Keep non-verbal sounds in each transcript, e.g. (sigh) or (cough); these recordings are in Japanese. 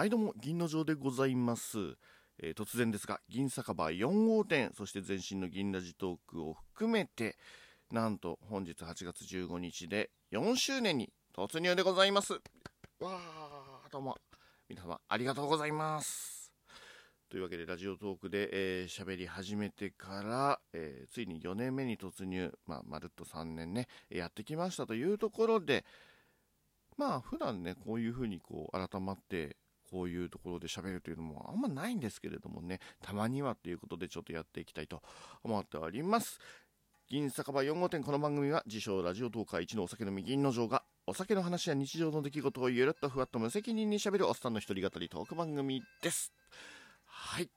はいどうも銀の城でございます、えー突然ですが銀酒場4号店そして前身の銀ラジトークを含めてなんと本日8月15日で4周年に突入でございます。わあどうも。皆様ありがとうございます。というわけでラジオトークでえー喋、り始めてから、えーついに4年目に突入まあまるっと3年ねやってきましたというところでまあ普段ねこういうふうにこう改まってこういうところで喋るというのもあんまないんですけれどもね。たまにはということでちょっとやっていきたいと思っております。銀酒場4号店この番組は自称ラジオトーカー一のお酒飲み銀の城がお酒の話や日常の出来事をゆるっとふわっと無責任に喋るおっさんの一人語りトーク番組です。はい。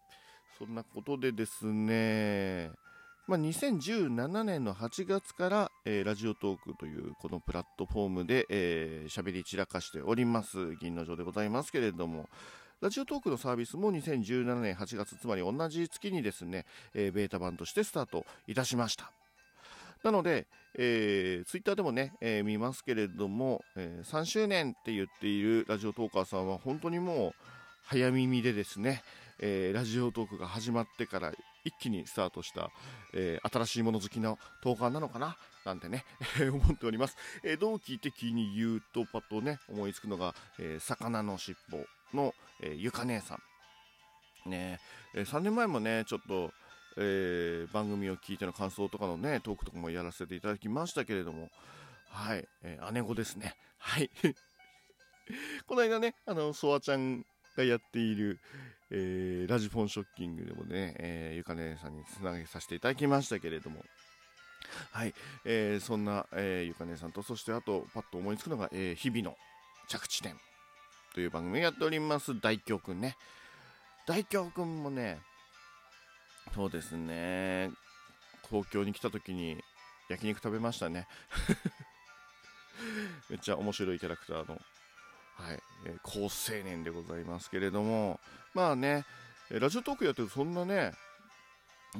そんなことでですねまあ、2017年の8月から、えーラジオトークというこのプラットフォームでえー喋、り散らかしております銀の城でございますけれどもラジオトークのサービスも2017年8月つまり同じ月にですね、えーベータ版としてスタートいたしました。なので、えー、ツイッターでもね、えー見ますけれども、えー3周年って言っているラジオトーカーさんは本当にもう早耳でですね、えーラジオトークが始まってから一気にスタートした、えー新しいもの好きのトーカーなのかな？なんてね、え (laughs) ー思っております。えー同期的に言うとパッとね、思いつくのが、えー魚の尻尾の、えーゆか姉さん。ねえー3年前もね、ちょっと、えー番組を聞いての感想とかのね、トークとかもやらせていただきましたけれども、はい、えー姉子ですね。はい。(laughs) この間ね、あの、ソワちゃんがやっている、えーラジフォンショッキングでもね、えーゆかねさんにつなげさせていただきましたけれども、はい、えーそんな、えーゆかねさんと、そしてあと、パッと思いつくのが、えー日々の着地点という番組をやっております、大京くんね。大京くんもね、そうですね、東京に来た時に焼肉食べましたね。(laughs) めっちゃ面白いキャラクターのはい、えー高青年でございますけれども、まあね、ラジオトークやってるとそんなね、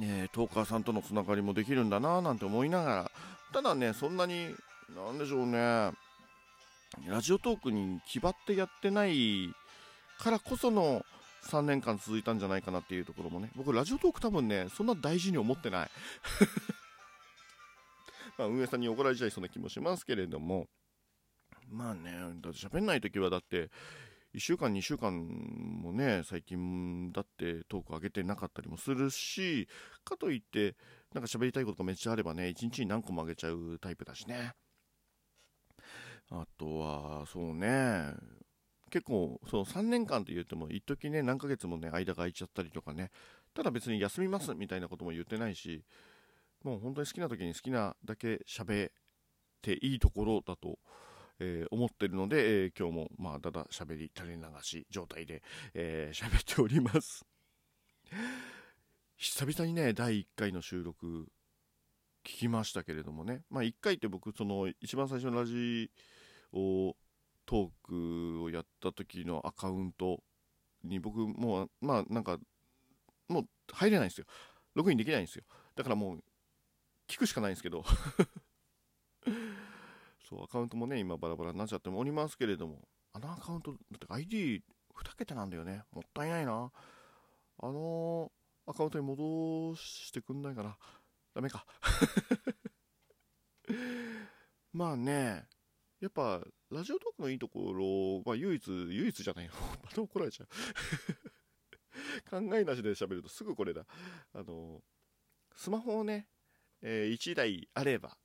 えートーカーさんとのつながりもできるんだななんて思いながら、ただね、そんなに、なんでしょうね、ラジオトークに気張ってやってないからこその3年間続いたんじゃないかなっていうところもね、僕、ラジオトーク多分ね、そんな大事に思ってない。(laughs) まあ、運営さんに怒られちゃいそうな気もしますけれども、まあね、だって喋んないときはだって、1週間、2週間もね、最近だってトーク上げてなかったりもするし、かといって、なんか喋りたいことがめっちゃあればね、1日に何個も上げちゃうタイプだしね。あとは、そうね、結構、その3年間と言っても、一時ね、何ヶ月もね、間が空いちゃったりとかね、ただ別に休みますみたいなことも言ってないし、もう本当に好きな時に好きなだけ喋っていいところだと、えー思ってるので、えー今日もまあだだ喋り垂れ流し状態でえー喋っております。久々にね第1回の収録聞きましたけれどもね。まあ1回って僕その一番最初のラジオトークをやった時のアカウントに僕もうまあなんかもう入れないんですよ。ログインできないんですよ。だからもう聞くしかないんですけど。そうアカウントもね今バラバラになっちゃっておりますけれども。あのアカウントだって ID2 桁なんだよね。もったいないな。あのアカウントに戻してくんないかな。ダメか。(laughs) まあねやっぱラジオトークのいいところ、まあ、唯一唯一じゃないの (laughs) また怒られちゃう。(laughs) 考えなしで喋るとすぐこれだ。あのスマホをね、え1台あれば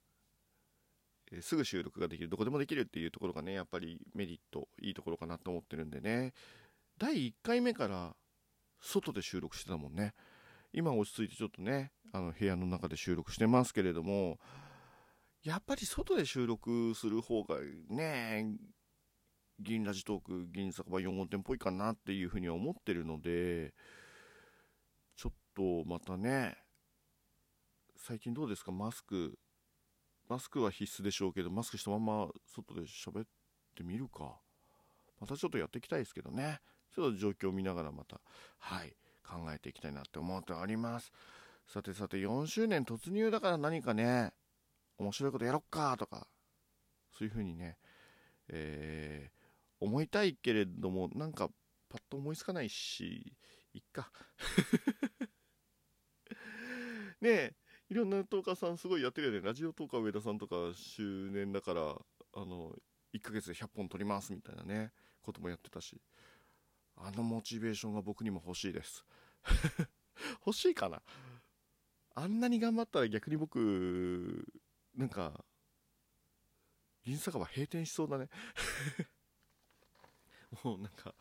えすぐ収録ができるどこでもできるっていうところがねやっぱりメリットいいところかなと思ってるんでね。第1回目から外で収録してたもんね。今落ち着いてちょっとねあの部屋の中で収録してますけれどもやっぱり外で収録する方がね銀ラジトーク銀酒場4号店っぽいかなっていうふうには思ってるのでちょっとまたね最近どうですか？マスクマスクは必須でしょうけどマスクしたまま外で喋ってみるか。またちょっとやっていきたいですけどね。ちょっと状況を見ながらまたはい考えていきたいなって思っております。さてさて4周年突入だから何かね面白いことやろっかとかそういう風にね、えー思いたいけれどもなんかパッと思いつかないしいっか。(laughs) ねえ。いろんなトーカーさんすごいやってるよね。ラジオトーカー上田さんとか周年だからあの1ヶ月で100本撮りますみたいなねこともやってたし。あのモチベーションが僕にも欲しいです。(laughs) 欲しいかな？あんなに頑張ったら逆に僕なんか銀酒場閉店しそうだね。(laughs) もうなんか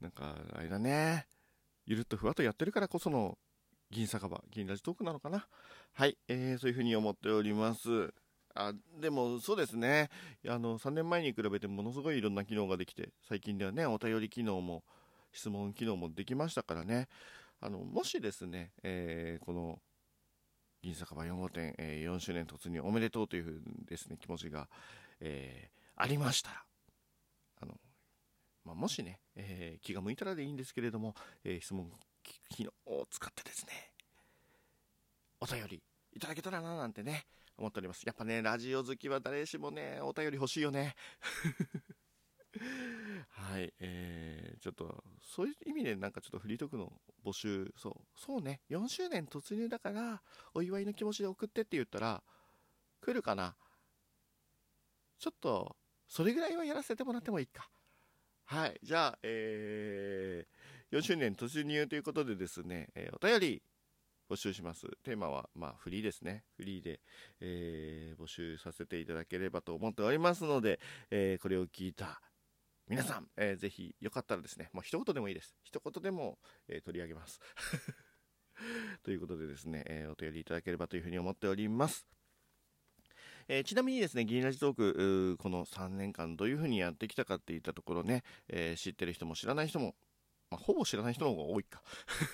なんかあれだね。ゆるっとふわっとやってるからこその銀酒場銀ラジトークなのかな？はい、えー、そういうふうに思っております。あでもそうですね。あの3年前に比べてものすごいいろんな機能ができて最近ではねお便り機能も質問機能もできましたからね。あのもしですね、えー、この銀酒場4号店、えー、4周年突入おめでとうというふうですね気持ちが、えー、ありましたらあの、まあ、もしね、え気が向いたらでいいんですけれども、え質問機能を使ってですねお便りいただけたらななんてね思っております。やっぱね、ラジオ好きは誰しもね、お便り欲しいよね。(laughs) はい、えー、ちょっと、そういう意味でなんかちょっとフリートークの募集、そう、そうね、4周年突入だから、お祝いの気持ちで送ってって言ったら、来るかなちょっと、それぐらいはやらせてもらってもいいか。はい、じゃあ、えー、4周年突入ということでですね、え、お便り、募集します。テーマは、まあ、フリーですね。フリーで、えー、募集させていただければと思っておりますので、えー、これを聞いた皆さん、えー、ぜひよかったらですね、もう一言でもいいです。一言でも、え、取り上げます。(laughs) ということでですね、え、お便りいただければというふうに思っております。えー、ちなみにですね、ギリラジトーク、この3年間どういうふうにやってきたかっていったところね、えー、知ってる人も知らない人も、まあ、ほぼ知らない人の方が多いか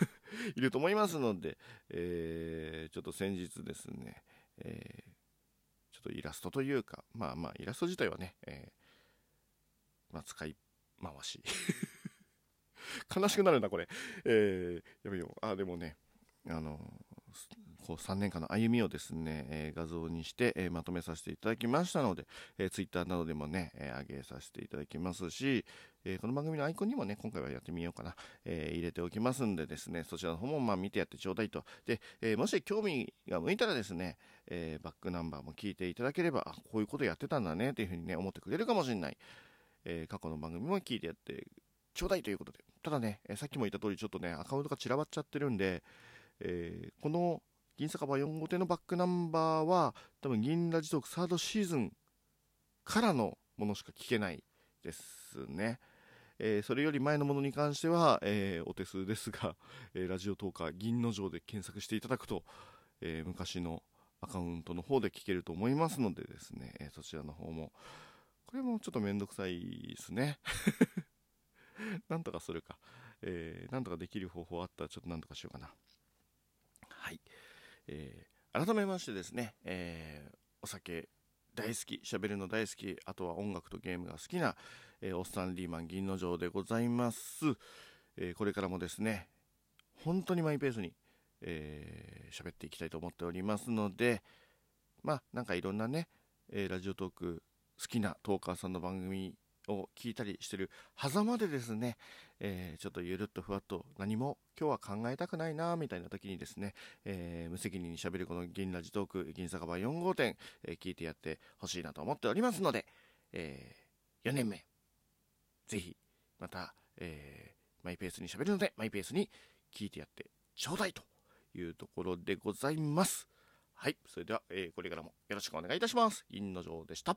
(laughs) いると思いますので、えー、ちょっと先日ですね、えー、ちょっとイラストというか、まあまあ、イラスト自体はね、えー、まあ、使い回し (laughs) 悲しくなるな、これ。えー、やめよう。あ、でもね、あのこう3年間の歩みをですね、えー、画像にして、えー、まとめさせていただきましたので、えー、Twitter などでもね、え上げさせていただきますし、えこの番組のアイコンにもね、今回はやってみようかな、え入れておきますんでですね、そちらの方もまあ見てやってちょうだいと。で、えもし興味が向いたらですね、えバックナンバーも聞いていただければ、あ、こういうことやってたんだね、というふうにね、思ってくれるかもしれない。え過去の番組も聞いてやってちょうだいということで。ただね、えさっきも言った通り、ちょっとね、アカウントが散らばっちゃってるんで、えー、この銀酒場4号店のバックナンバーは多分銀ラジトークサードシーズンからのものしか聞けないですね。えー、それより前のものに関しては、えー、お手数ですが、えー、ラジオトーカー銀の城で検索していただくと、え昔のアカウントの方で聞けると思いますのでですね、えそちらの方も、これもちょっとめんどくさいですね。(laughs) なんとかするか。え、なんとかできる方法あったらちょっとなんとかしようかな。えー、改めましてですね、えー、お酒大好き、喋るの大好き、あとは音楽とゲームが好きな、えー、おっさんリーマン銀の城でございます。えー、これからもですね、本当にマイペースに、えー、喋っていきたいと思っておりますので、まあ、なんかいろんなね、えー、ラジオトーク好きなトーカーさんの番組を聞いたりしてる狭間でですね、えー、ちょっとゆるっとふわっと何も今日は考えたくないなみたいな時にですね、えー、無責任にしゃべるこの銀ラジトーク銀酒場4号店、えー、聞いてやってほしいなと思っておりますので、え4年目ぜひまた、えマイペースにしゃべるのでマイペースに聞いてやってちょうだいというところでございます。はいそれでは、えこれからもよろしくお願いいたします。銀の城でした。